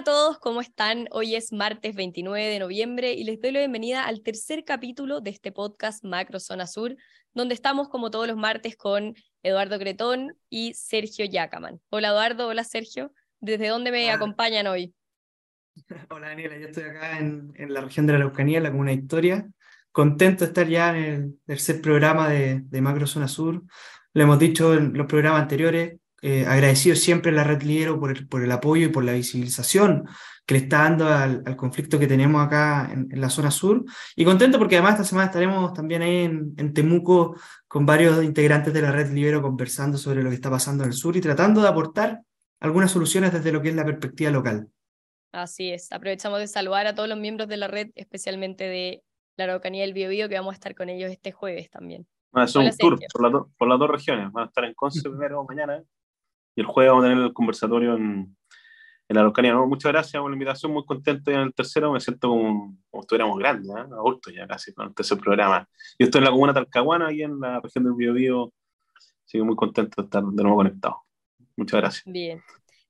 a todos, ¿cómo están? Hoy es martes 29 de noviembre y les doy la bienvenida al tercer capítulo de este podcast Macro Zona Sur, donde estamos como todos los martes con Eduardo Cretón y Sergio Yacaman. Hola Eduardo, hola Sergio. ¿Desde dónde me acompañan hoy? Hola Daniela, yo estoy acá en, la región de la Araucanía, en la Comuna Victoria. Contento de estar ya en el tercer programa de, de Macro Zona Sur. Lo hemos dicho en los programas anteriores, eh, agradecido siempre a la Red Lidero por el, por el, apoyo y por la visibilización que le está dando al, al conflicto que tenemos acá en, la zona sur. Y contento porque además esta semana estaremos también ahí en, en, Temuco con varios integrantes de la Red Libero conversando sobre lo que está pasando en el sur y tratando de aportar algunas soluciones desde lo que es la perspectiva local. Así es, aprovechamos de saludar a todos los miembros de la red, especialmente de la Araucanía del Biobío, que vamos a estar con ellos este jueves también. A hacer un tour por, por, las dos regiones, van a estar en Conce primero mañana y el jueves vamos a tener el conversatorio en, en la Araucanía. Muchas gracias por la invitación, muy contento. Y en el tercero me siento como, como estuviéramos grandes, ¿eh? adultos ya casi, con el tercer programa. Yo estoy en la comuna Talcahuana, ahí en la región del Biobío, así muy contento de estar de nuevo conectado. Muchas gracias. Bien.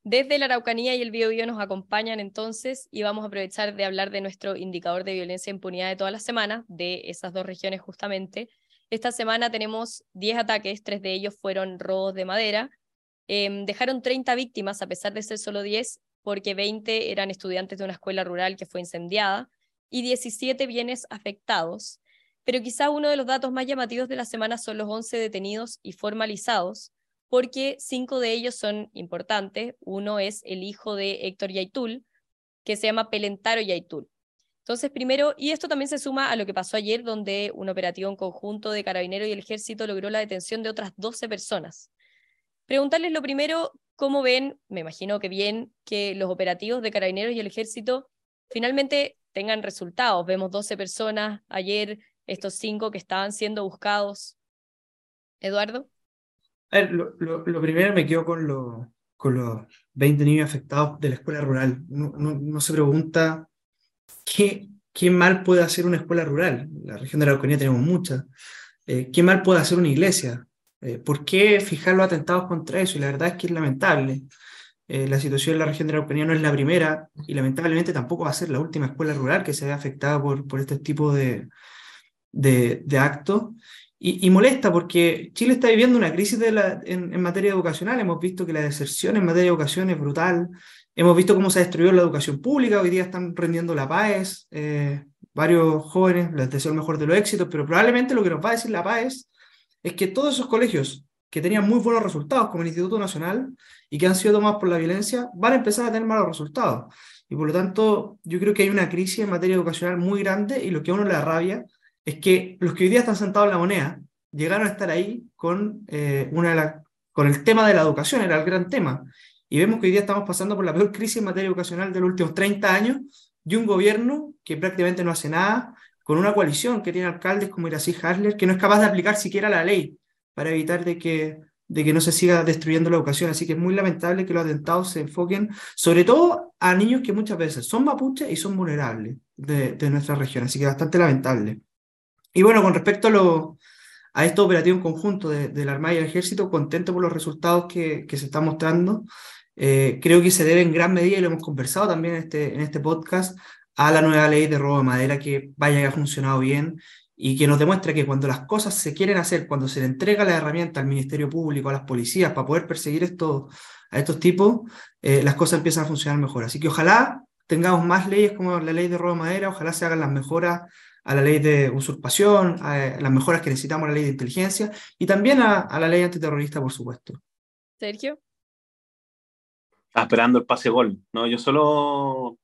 Desde la Araucanía y el Biobío nos acompañan entonces y vamos a aprovechar de hablar de nuestro indicador de violencia e impunidad de toda la semana, de esas dos regiones justamente. Esta semana tenemos 10 ataques, tres de ellos fueron robos de madera, Em, dejaron 30 víctimas a pesar de ser solo 10, porque 20 eran estudiantes de una escuela rural que fue incendiada y 17 bienes afectados. Pero quizá uno de los datos más llamativos de la semana son los 11 detenidos y formalizados, porque cinco de ellos son importantes. Uno es el hijo de Héctor Yaitul, que se llama Pelentaro Yaitul. Entonces, primero, y esto también se suma a lo que pasó ayer, donde un operativo en conjunto de Carabineros y el Ejército logró la detención de otras 12 personas. Preguntarles lo primero, ¿cómo ven, me imagino que bien, que los operativos de carabineros y el ejército finalmente tengan resultados? Vemos 12 personas ayer, estos cinco que estaban siendo buscados. Eduardo. lo, primero me quedo con, lo, con los 20 niños afectados de la escuela rural. No, se pregunta qué, qué mal puede hacer una escuela rural. En la región de la Araucanía tenemos muchas. Eh, ¿Qué mal puede hacer una iglesia? Eh, ¿Por qué fijar los atentados contra eso? Y la verdad es que es lamentable. Eh, la situación en la región de la Araucanía no es la primera y lamentablemente tampoco va a ser la última escuela rural que se ve afectada por, por este tipo de, de, actos. Y, molesta porque Chile está viviendo una crisis de la, en, materia educacional. Hemos visto que la deserción en materia de educación es brutal. Hemos visto cómo se ha destruido la educación pública. Hoy día están rendiendo la PAES. Eh, varios jóvenes, les deseo el mejor de los éxitos, pero probablemente lo que nos va a decir la PAES es que todos esos colegios que tenían muy buenos resultados, como el Instituto Nacional, y que han sido tomados por la violencia, van a empezar a tener malos resultados. Y por lo tanto, yo creo que hay una crisis en materia educacional muy grande y lo que a uno le rabia es que los que hoy día están sentados en la moneda llegaron a estar ahí con, eh, una con el tema de la educación, era el gran tema. Y vemos que hoy día estamos pasando por la peor crisis en materia educacional de los últimos 30 años y un gobierno que prácticamente no hace nada, con una coalición que tiene alcaldes como Irací Hasler, que no es capaz de aplicar siquiera la ley para evitar de que, de que no se siga destruyendo la educación. Así que es muy lamentable que los atentados se enfoquen sobre todo a niños que muchas veces son mapuches y son vulnerables de, de nuestra región. Así que bastante lamentable. Y bueno, con respecto a, lo, a esta operación en conjunto de, la Armada y el Ejército, contento por los resultados que, que se están mostrando. Eh, creo que se debe en gran medida, y lo hemos conversado también en este, en este podcast, a la nueva ley de robo de madera que vaya que ha funcionado bien y que nos demuestre que cuando las cosas se quieren hacer, cuando se le entrega la herramienta al Ministerio Público, a las policías, para poder perseguir esto, a estos tipos, eh, las cosas empiezan a funcionar mejor. Así que ojalá tengamos más leyes como la ley de robo de madera, ojalá se hagan las mejoras a la ley de usurpación, a las mejoras que necesitamos a la ley de inteligencia y también a, a la ley antiterrorista, por supuesto. Sergio. esperando el pase gol. No, yo solo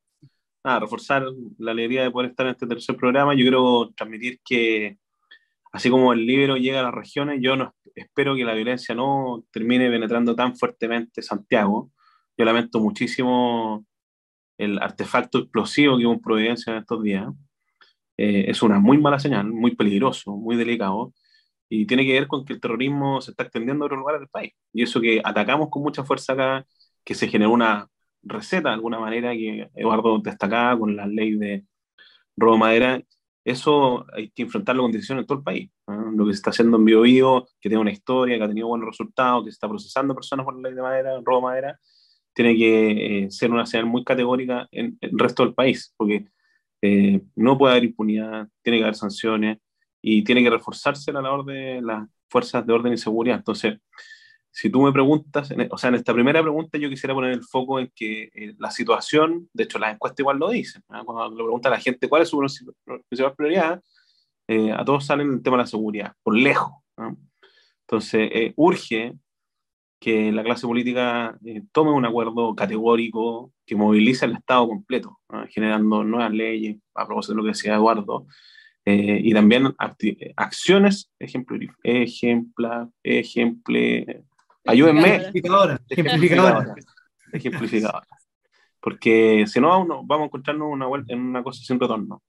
reforzar la alegría de poder estar en este tercer programa. Yo quiero transmitir que, así como el libro llega a las regiones, yo no, espero que la violencia no termine penetrando tan fuertemente Santiago. Yo lamento muchísimo el artefacto explosivo que hubo en Providencia en estos días. Eh, es una muy mala señal, muy peligroso, muy delicado, y tiene que ver con que el terrorismo se está extendiendo a otros lugares del país. Y eso que atacamos con mucha fuerza acá, que se generó una receta de alguna manera que Eduardo destacaba con la ley de robo madera, eso hay que enfrentarlo con decisión en todo el país. Lo que se está haciendo en Bio, que tiene una historia, que ha tenido buenos resultados, que se está procesando personas por la ley de madera, robo madera, tiene que eh, ser una señal muy categórica en, el resto del país, porque eh, no puede haber impunidad, tiene que haber sanciones y tiene que reforzarse la labor de las fuerzas de orden y seguridad. Entonces, si tú me preguntas, o sea, en esta primera pregunta yo quisiera poner el foco en que eh, la situación, de hecho las encuestas igual lo dicen, cuando le pregunta a la gente cuál es su principal prioridad, eh, a todos salen el tema de la seguridad, por lejos. Entonces, eh, urge que la clase política tome un acuerdo categórico que movilice al Estado completo, generando nuevas leyes, a propósito de lo que decía Eduardo, y también acciones ejemplo, ejempla, ejemple, Ayúdenme. Ejemplificadora. Ejemplificadora. Ejemplificadora. Porque si no, vamos a encontrarnos una vuelta, en una cosa sin retorno.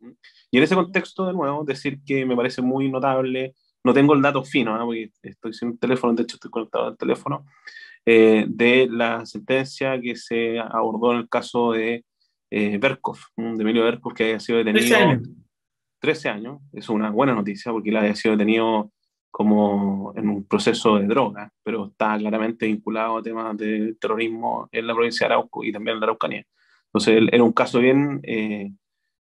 Y en ese contexto, de nuevo, decir que me parece muy notable, no tengo el dato fino, ¿no? porque estoy sin el teléfono, de hecho estoy conectado al teléfono, eh, de la sentencia que se abordó en el caso de eh, Berkov, de Emilio Berkov, que haya sido detenido 13 años. 13 años, es una buena noticia porque él haya sido detenido como en un proceso de droga, pero está claramente vinculado a temas de terrorismo en la provincia de Arauco y también en la Araucanía. Entonces, era un caso bien eh,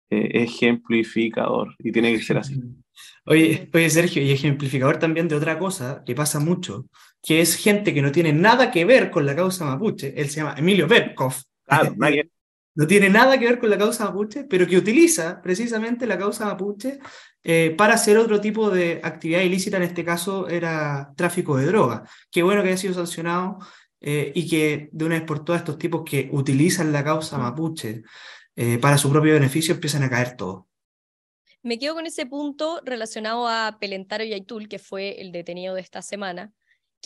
eh, ejemplificador y tiene que ser así. Oye, oye, Sergio, y ejemplificador también de otra cosa que pasa mucho, que es gente que no tiene nada que ver con la causa mapuche. Él se llama Emilio Berkov. Claro, nadie, no tiene nada que ver con la causa mapuche, pero que utiliza precisamente la causa mapuche eh, para hacer otro tipo de actividad ilícita, en este caso era tráfico de droga. Qué bueno que haya sido sancionado eh, y que de una vez por todas estos tipos que utilizan la causa mapuche eh, para su propio beneficio empiezan a caer todos. Me quedo con ese punto relacionado a Pelentaro y Aitul, que fue el detenido de esta semana.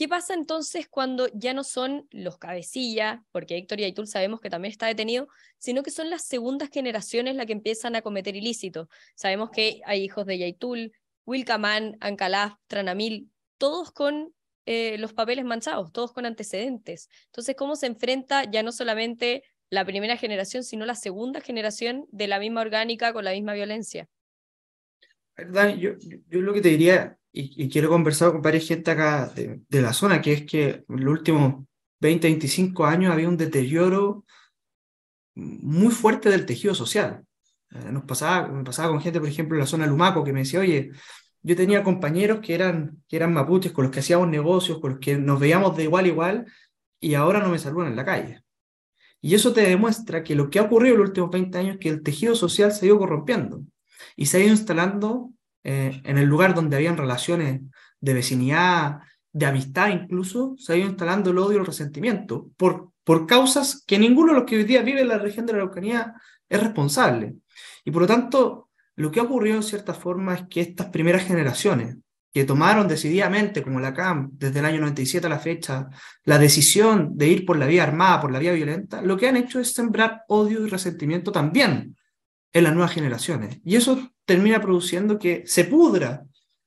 ¿Qué pasa entonces cuando ya no son los cabecillas, porque Héctor y Aitul sabemos que también está detenido, sino que son las segundas generaciones las que empiezan a cometer ilícitos? Sabemos que hay hijos de Yaitul, Wilcamán, Ancalaf, Tranamil, todos con eh, los papeles manchados, todos con antecedentes. Entonces, ¿cómo se enfrenta ya no solamente la primera generación, sino la segunda generación de la misma orgánica con la misma violencia? Yo, lo que te diría y, quiero conversar con varias gente acá de, la zona, que es que en los últimos 20, 25 años había un deterioro muy fuerte del tejido social. Eh, nos pasaba, me pasaba con gente, por ejemplo, en la zona de Lumaco, que me decía, oye, yo tenía compañeros que eran, que eran mapuches, con los que hacíamos negocios, con los que nos veíamos de igual a igual, y ahora no me saludan en la calle. Y eso te demuestra que lo que ha ocurrido en los últimos 20 años es que el tejido social se ha ido corrompiendo y se ha ido instalando eh, en el lugar donde habían relaciones de vecinidad, de amistad incluso, se ha ido instalando el odio y el resentimiento por, por causas que ninguno de los que hoy día vive en la región de la Araucanía es responsable. Y por lo tanto, lo que ha ocurrido en cierta forma es que estas primeras generaciones, que tomaron decididamente, como la CAM, desde el año 97 a la fecha, la decisión de ir por la vía armada, por la vía violenta, lo que han hecho es sembrar odio y resentimiento también en las nuevas generaciones. Y eso termina produciendo que se pudra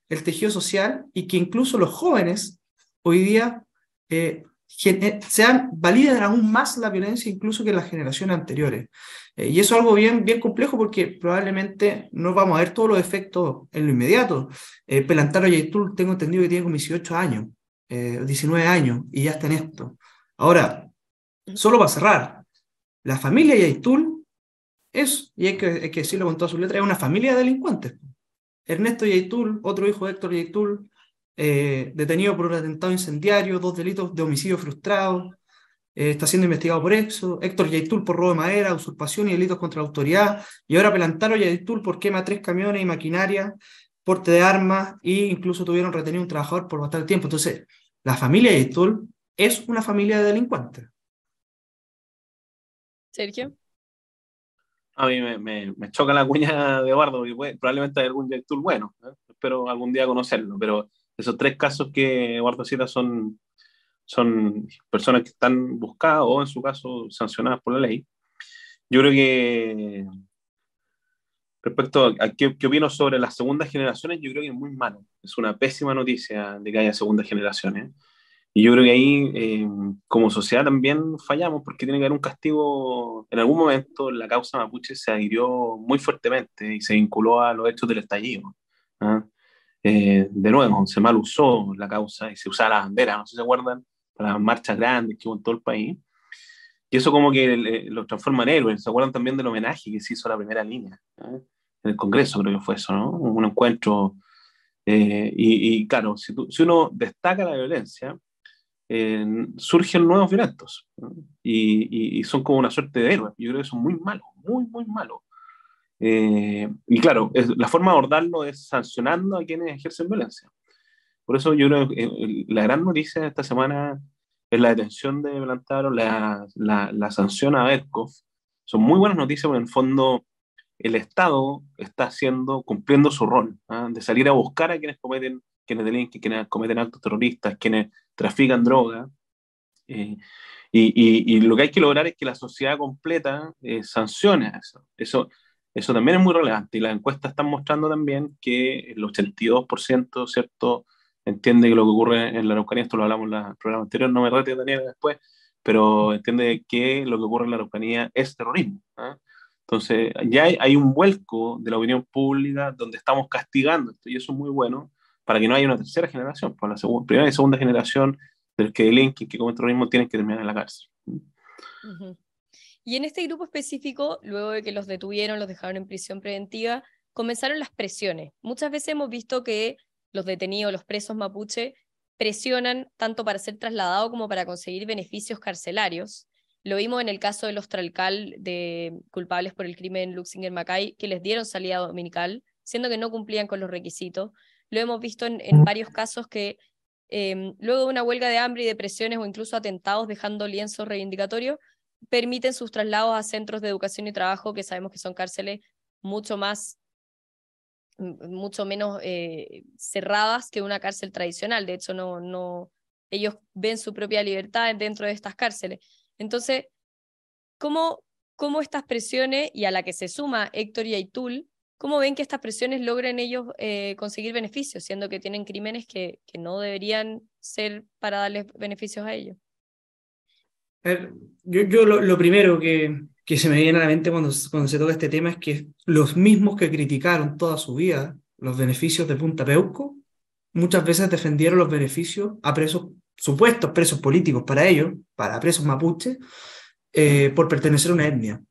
el tejido social y que incluso los jóvenes hoy día eh, eh, sean, validen aún más la violencia incluso que las generaciones anteriores. Eh, y eso es algo bien, bien complejo porque probablemente no vamos a ver todos los efectos en lo inmediato. Pelantaro Yaitul tengo entendido que tiene como 18 años, 19 años, y ya está en esto. Ahora, solo para cerrar, la familia Yaitul es, y hay que, hay que decirlo con todas sus letras, es una familia de delincuentes. Ernesto Yaitul, otro hijo de Héctor Yaitul, eh, detenido por un atentado incendiario, dos delitos de homicidio frustrado, eh, está siendo investigado por eso, Héctor Yaitul por robo de madera, usurpación y delitos contra la autoridad, y ahora Pelantaro Yaitul por quema tres camiones y maquinaria, porte de armas, e incluso tuvieron retenido un trabajador por bastante tiempo. Entonces, la familia Yaitul es una familia de delincuentes. Sergio a mí me, me, choca la cuña de Eduardo, porque probablemente hay algún director bueno, espero algún día conocerlo, pero esos tres casos que Eduardo cita son, son personas que están buscadas o en su caso sancionadas por la ley. Yo creo que respecto a qué, qué opino sobre las segundas generaciones, yo creo que es muy malo, es una pésima noticia de que haya segundas generaciones. Y yo creo que ahí, eh, como sociedad, también fallamos porque tiene que haber un castigo. En algún momento, la causa mapuche se adhirió muy fuertemente y se vinculó a los hechos del estallido. ¿ah? Eh, de nuevo, se mal usó la causa y se usaba la bandera, no sé si se acuerdan, para las marchas grandes que hubo en todo el país. y eso como que lo transforma en héroes. ¿Se acuerdan también del homenaje que se hizo a la primera línea? En el Congreso creo que fue eso, ¿no? Un encuentro. Eh, y, claro, si, si, uno destaca la violencia, eh, surgen nuevos violentos. Y, y, son como una suerte de héroes. Yo creo que son muy malos, muy, muy malos. Eh, y claro, la forma de abordarlo es sancionando a quienes ejercen violencia. Por eso yo creo que la gran noticia de esta semana es la detención de Blantaro, la, la, la sanción a Berkov. Son muy buenas noticias porque en el fondo el Estado está haciendo, cumpliendo su rol, ¿ah? de salir a buscar a quienes cometen, quienes delinquen, quienes cometen actos terroristas, quienes trafican droga. Eh, y, y, lo que hay que lograr es que la sociedad completa eh, sancione eso. eso. Eso también es muy relevante y las encuestas están mostrando también que el 82%, ¿cierto?, entiende que lo que ocurre en la Araucanía, esto lo hablamos en el programa anterior, no me rete Daniel después, pero entiende que lo que ocurre en la Araucanía es terrorismo. ¿ah? Entonces, ya hay, un vuelco de la opinión pública donde estamos castigando esto, y eso es muy bueno para que no haya una tercera generación, pues la segunda, primera y segunda generación del que delinquen, que cometen terrorismo, tienen que terminar en la cárcel. Y en este grupo específico, luego de que los detuvieron, los dejaron en prisión preventiva, comenzaron las presiones. Muchas veces hemos visto que los detenidos, los presos mapuche, presionan tanto para ser trasladados como para conseguir beneficios carcelarios. Lo vimos en el caso de los Tralcal, de culpables por el crimen Luxinger Macay, que les dieron salida dominical, siendo que no cumplían con los requisitos. Lo hemos visto en, varios casos que em, luego de una huelga de hambre y de presiones o incluso atentados dejando lienzo reivindicatorio, permiten sus traslados a centros de educación y trabajo, que sabemos que son cárceles mucho más mucho menos eh, cerradas que una cárcel tradicional. De hecho, no, no, ellos ven su propia libertad dentro de estas cárceles. Entonces, ¿cómo, cómo estas presiones, y a la que se suma Héctor y Aitul, cómo ven que estas presiones logren ellos eh, conseguir beneficios, siendo que tienen crímenes que, que no deberían ser para darles beneficios a ellos? yo, yo lo, primero que, que, se me viene a la mente cuando, cuando se toca este tema es que los mismos que criticaron toda su vida los beneficios de Punta Peuco, muchas veces defendieron los beneficios a presos, supuestos presos políticos para ellos, para presos mapuches, eh, por pertenecer a una etnia.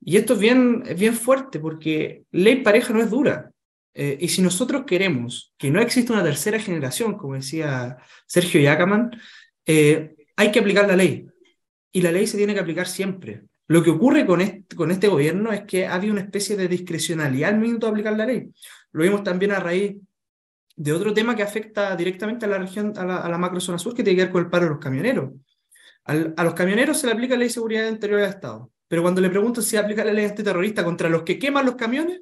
Y esto es bien, es bien fuerte porque ley pareja no es dura. Eh, y si nosotros queremos que no exista una tercera generación, como decía Sergio Yacaman, eh, hay que aplicar la ley y la ley se tiene que aplicar siempre. Lo que ocurre con este, con este gobierno es que ha habido una especie de discrecionalidad al minuto de aplicar la ley. Lo vimos también a raíz de otro tema que afecta directamente a la región, a la, a la macrozona sur, que tiene que ver con el paro de los camioneros. a los camioneros se le aplica la ley de seguridad interior del Estado, pero cuando le preguntan si aplica la ley antiterrorista contra los que queman los camiones,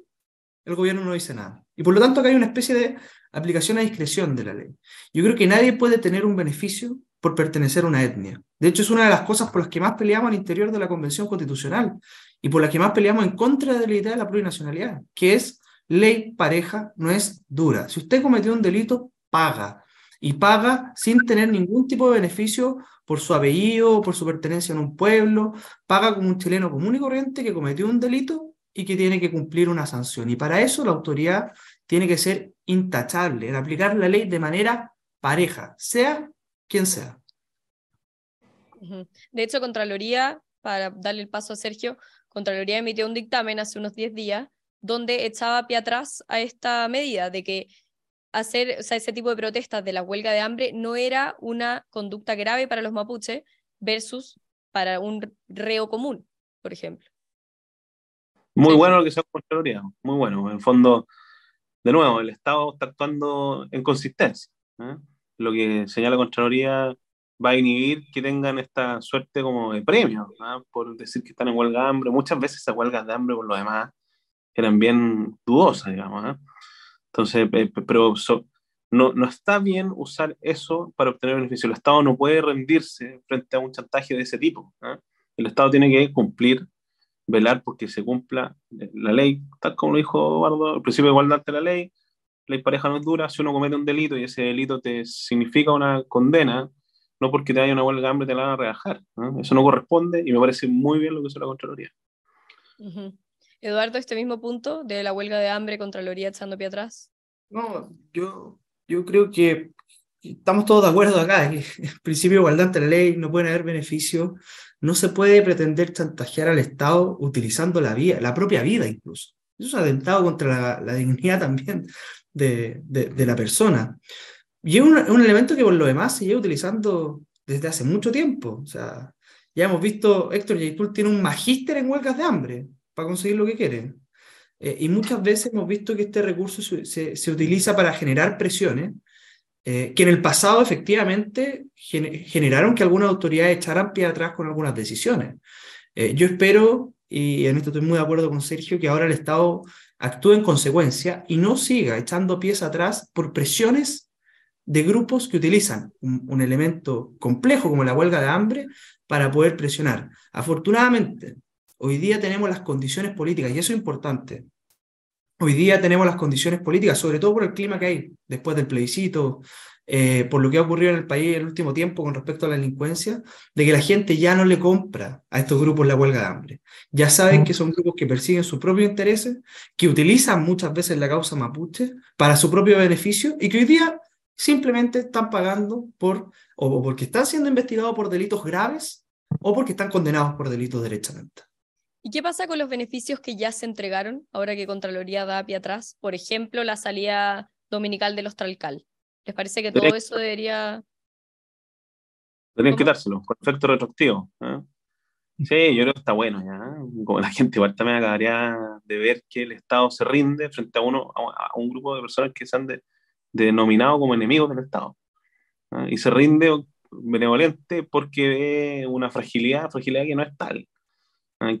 el gobierno no dice nada. Y por lo tanto acá hay una especie de aplicación a discreción de la ley. Yo creo que nadie puede tener un beneficio por pertenecer a una etnia. De hecho, es una de las cosas por las que más peleamos al interior de la Convención Constitucional y por las que más peleamos en contra de la idea de la plurinacionalidad, que es ley pareja, no es dura. Si usted cometió un delito, paga. Y paga sin tener ningún tipo de beneficio por su apellido, por su pertenencia en un pueblo, paga como un chileno común y corriente que cometió un delito y que tiene que cumplir una sanción. Y para eso la autoridad tiene que ser intachable, en aplicar la ley de manera pareja, sea quien sea. De hecho, Contraloría, para darle el paso a Sergio, Contraloría emitió un dictamen hace unos 10 días donde echaba pie atrás a esta medida de que hacer o sea, ese tipo de protestas de la huelga de hambre no era una conducta grave para los mapuches versus para un reo común, por ejemplo. Muy bueno lo que se ha Contraloría, muy bueno. En el fondo, de nuevo, el Estado está actuando en consistencia. ¿eh? lo que señala Contraloría va a inhibir que tengan esta suerte como de premio, por decir que están en huelga de hambre. Muchas veces esas huelgas de hambre, por lo demás, eran bien dudosas, digamos. Entonces, pero no, no está bien usar eso para obtener beneficio. El Estado no puede rendirse frente a un chantaje de ese tipo. El Estado tiene que cumplir, velar porque se cumpla la ley, tal como lo dijo Eduardo, el principio de igualdad de la ley, ley pareja no es dura, si uno comete un delito y ese delito te significa una condena, no porque te haya una huelga de hambre te la van a rebajar. Eso no corresponde y me parece muy bien lo que hizo la Contraloría. Eduardo, este mismo punto de la huelga de hambre, Contraloría echando pie atrás. No, yo, yo creo que, estamos todos de acuerdo acá, que el principio de igualdad ante la ley, no pueden haber beneficios, no se puede pretender chantajear al Estado utilizando la, vida, la propia vida incluso. Eso es atentado contra la, dignidad también de, de, la persona. Y es un, un, elemento que por lo demás se lleva utilizando desde hace mucho tiempo. O sea, ya hemos visto, Héctor Yaitul tiene un magíster en huelgas de hambre para conseguir lo que quiere. Eh, y muchas veces hemos visto que este recurso se, se, utiliza para generar presiones eh, que en el pasado efectivamente generaron que algunas autoridades echaran pie atrás con algunas decisiones. Eh, yo espero, y en esto estoy muy de acuerdo con Sergio, que ahora el Estado actúe en consecuencia y no siga echando pies atrás por presiones de grupos que utilizan un, elemento complejo como la huelga de hambre para poder presionar. Afortunadamente, hoy día tenemos las condiciones políticas, y eso es importante, Hoy día tenemos las condiciones políticas, sobre todo por el clima que hay después del plebiscito, eh, por lo que ha ocurrido en el país en el último tiempo con respecto a la delincuencia, de que la gente ya no le compra a estos grupos la huelga de hambre. Ya saben que son grupos que persiguen sus propios intereses, que utilizan muchas veces la causa mapuche para su propio beneficio y que hoy día simplemente están pagando por, o porque están siendo investigados por delitos graves o porque están condenados por delitos derechamente. ¿Y qué pasa con los beneficios que ya se entregaron ahora que Contraloría da pie atrás? Por ejemplo, la salida dominical de los Tralcal. ¿Les parece que todo eso debería... Deberían quitárselo, con efecto retroactivo. ¿eh? Sí, yo creo que está bueno ya. Como la gente igual también acabaría de ver que el Estado se rinde frente a uno, a un grupo de personas que se han denominado como enemigos del Estado. ¿eh? Y se rinde benevolente porque ve una fragilidad, fragilidad que no es tal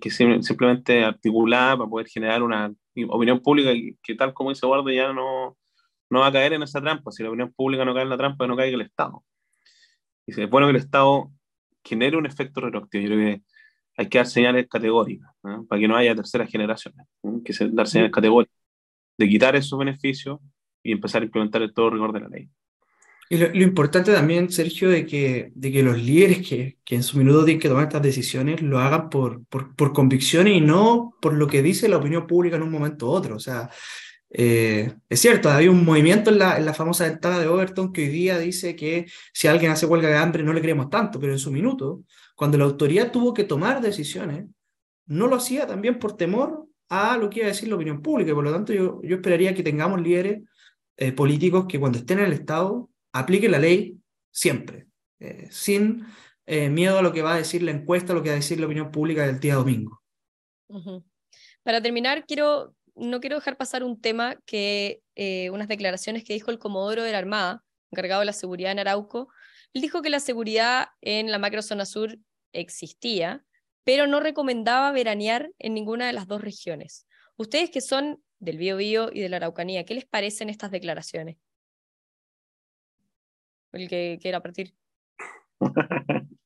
que simplemente articulada para poder generar una opinión pública que, tal como dice Eduardo ya no, no va a caer en esa trampa. Si la opinión pública no cae en la trampa, no caiga el Estado. Y se bueno que el Estado genere un efecto retroactivo. Yo creo que hay que dar señales categóricas para que no haya terceras generaciones. Que se, dar señales categóricas de quitar esos beneficios y empezar a implementar el todo rigor de la ley. Y lo, importante también, Sergio, de que, de que los líderes que, que, en su minuto tienen que tomar estas decisiones lo hagan por, por, por convicciones y no por lo que dice la opinión pública en un momento u otro. O sea, eh, es cierto, hay un movimiento en la, en la famosa ventana de Overton que hoy día dice que si alguien hace huelga de hambre no le creemos tanto, pero en su minuto, cuando la autoridad tuvo que tomar decisiones, no lo hacía también por temor a lo que iba a decir la opinión pública. por lo tanto, yo, yo esperaría que tengamos líderes eh, políticos que cuando estén en el Estado aplique la ley siempre, eh, sin eh, miedo a lo que va a decir la encuesta, lo que va a decir la opinión pública del día domingo. Para terminar, quiero, no quiero dejar pasar un tema que eh, unas declaraciones que dijo el Comodoro de la Armada, encargado de la seguridad en Arauco. Él dijo que la seguridad en la macrozona sur existía, pero no recomendaba veranear en ninguna de las dos regiones. Ustedes que son del Biobío y de la Araucanía, ¿qué les parecen estas declaraciones? El que quiera partir.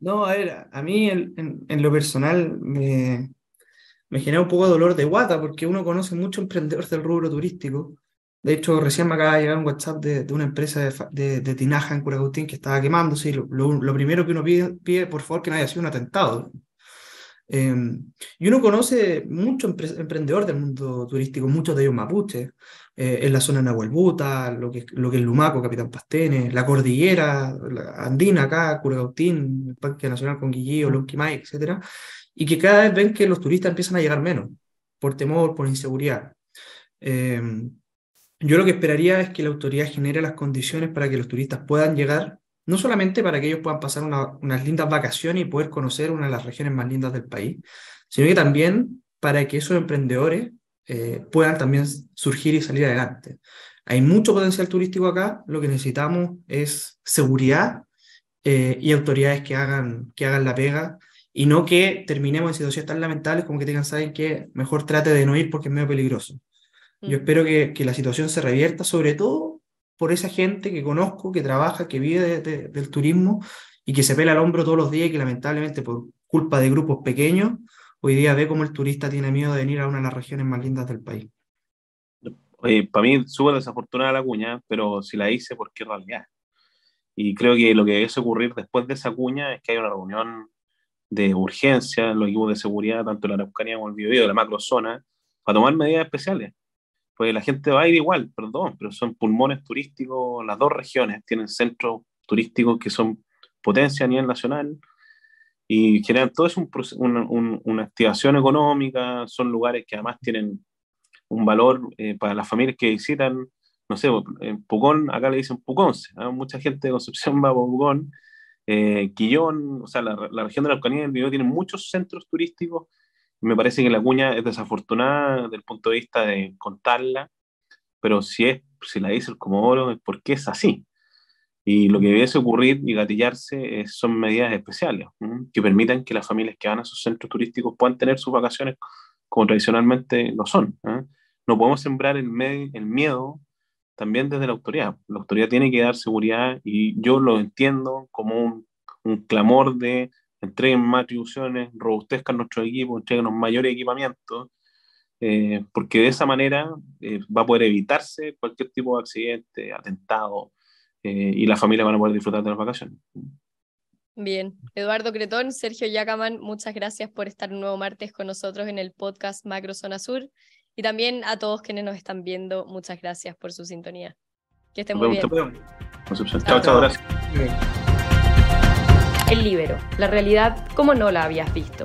No, a ver, a mí en, en, lo personal me, me, genera un poco de dolor de guata porque uno conoce mucho emprendedores del rubro turístico. De hecho, recién me acaba de llegar un WhatsApp de, de una empresa de, de, tinaja en Curagutín que estaba quemándose y lo, lo, primero que uno pide, pide, por favor, que no haya sido un atentado. Em, y uno conoce mucho emprendedor del mundo turístico, muchos de ellos mapuches, eh, en la zona de Nahuelbuta, lo que, lo que es Lumaco, Capitán Pastene, la cordillera andina acá, Curagautín, el Parque Nacional Conguillío, Lonquimay, etc. Y que cada vez ven que los turistas empiezan a llegar menos, por temor, por inseguridad. Em, yo lo que esperaría es que la autoridad genere las condiciones para que los turistas puedan llegar no solamente para que ellos puedan pasar unas lindas vacaciones y poder conocer una de las regiones más lindas del país, sino que también para que esos emprendedores eh, puedan también surgir y salir adelante. Hay mucho potencial turístico acá, lo que necesitamos es seguridad eh, y autoridades que hagan, que hagan la pega y no que terminemos en situaciones tan lamentables como que tengan saber que mejor trate de no ir porque es medio peligroso. Yo mm. espero que, que la situación se revierta, sobre todo por esa gente que conozco, que trabaja, que vive del turismo y que se pela al hombro todos los días y que lamentablemente por culpa de grupos pequeños, hoy día ve como el turista tiene miedo de venir a una de las regiones más lindas del país. Para mí súper desafortunada la cuña, pero si la hice, ¿por qué realidad? Y creo que lo que debe ocurrir después de esa cuña es que hay una reunión de urgencia en los equipos de seguridad, tanto en la Araucanía como en el Biobío, de la macrozona, para tomar medidas especiales pues la gente va a ir igual, perdón, pero son pulmones turísticos, las dos regiones tienen centros turísticos que son potencia a nivel nacional y generan todo es un, una activación económica, son lugares que además tienen un valor eh, para las familias que visitan, no sé, en Pucón, acá le dicen Puconce, ¿ah? mucha gente de Concepción va a Pucón, eh, Quillón, o sea, la, región de la Araucanía del Biobío tiene muchos centros turísticos, me parece que la cuña es desafortunada desde el punto de vista de contarla, pero si, es, si la dice el Comodoro es porque es así. Y lo que debiese ocurrir y gatillarse son medidas especiales que permitan que las familias que van a esos centros turísticos puedan tener sus vacaciones como tradicionalmente lo son. ¿eh? No podemos sembrar el, el miedo también desde la autoridad. La autoridad tiene que dar seguridad y yo lo entiendo como un, un clamor de entreguen más atribuciones, robustezcan nuestro equipo, entreguen mayores equipamientos, eh, porque de esa manera eh, va a poder evitarse cualquier tipo de accidente, atentado, eh, y las familias van a poder disfrutar de las vacaciones. Bien, Eduardo Cretón, Sergio Yacaman, muchas gracias por estar un nuevo martes con nosotros en el podcast Macro Zona Sur. Y también a todos quienes nos están viendo, muchas gracias por su sintonía. Que estén muy bien. Chao, chao, gracias. El Libero, la realidad como no la habías visto.